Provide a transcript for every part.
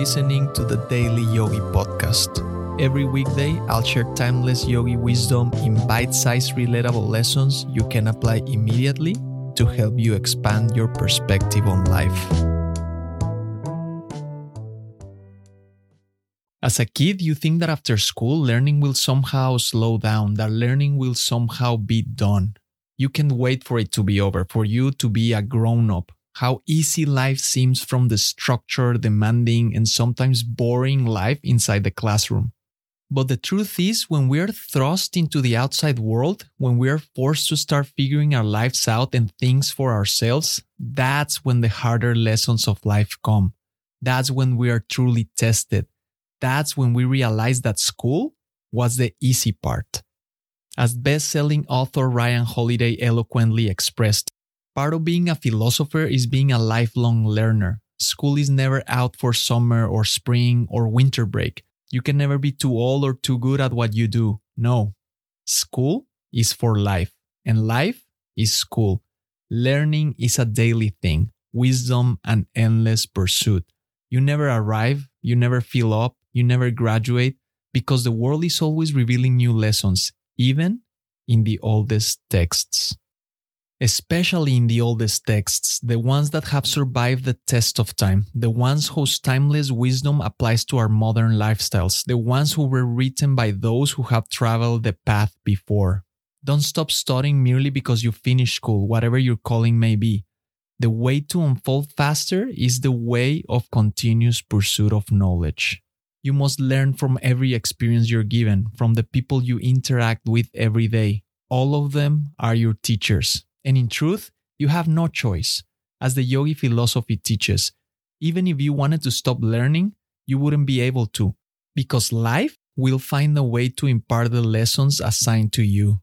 listening to the Daily Yogi Podcast. Every weekday, I'll share timeless yogi wisdom in bite sized, relatable lessons you can apply immediately to help you expand your perspective on life. As a kid, you think that after school, learning will somehow slow down, that learning will somehow be done. You can't wait for it to be over, for you to be a grown up. How easy life seems from the structured, demanding, and sometimes boring life inside the classroom. But the truth is, when we are thrust into the outside world, when we are forced to start figuring our lives out and things for ourselves, that's when the harder lessons of life come. That's when we are truly tested that's when we realize that school was the easy part. As best-selling author Ryan Holiday eloquently expressed, part of being a philosopher is being a lifelong learner. School is never out for summer or spring or winter break. You can never be too old or too good at what you do. No. School is for life, and life is school. Learning is a daily thing, wisdom an endless pursuit. You never arrive, you never fill up, you never graduate because the world is always revealing new lessons, even in the oldest texts. Especially in the oldest texts, the ones that have survived the test of time, the ones whose timeless wisdom applies to our modern lifestyles, the ones who were written by those who have traveled the path before. Don't stop studying merely because you finished school, whatever your calling may be. The way to unfold faster is the way of continuous pursuit of knowledge. You must learn from every experience you're given, from the people you interact with every day. All of them are your teachers. And in truth, you have no choice. As the yogi philosophy teaches, even if you wanted to stop learning, you wouldn't be able to, because life will find a way to impart the lessons assigned to you.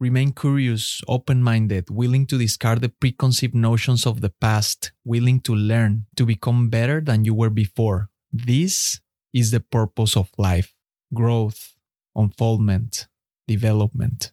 Remain curious, open minded, willing to discard the preconceived notions of the past, willing to learn, to become better than you were before. This is the purpose of life growth, unfoldment, development.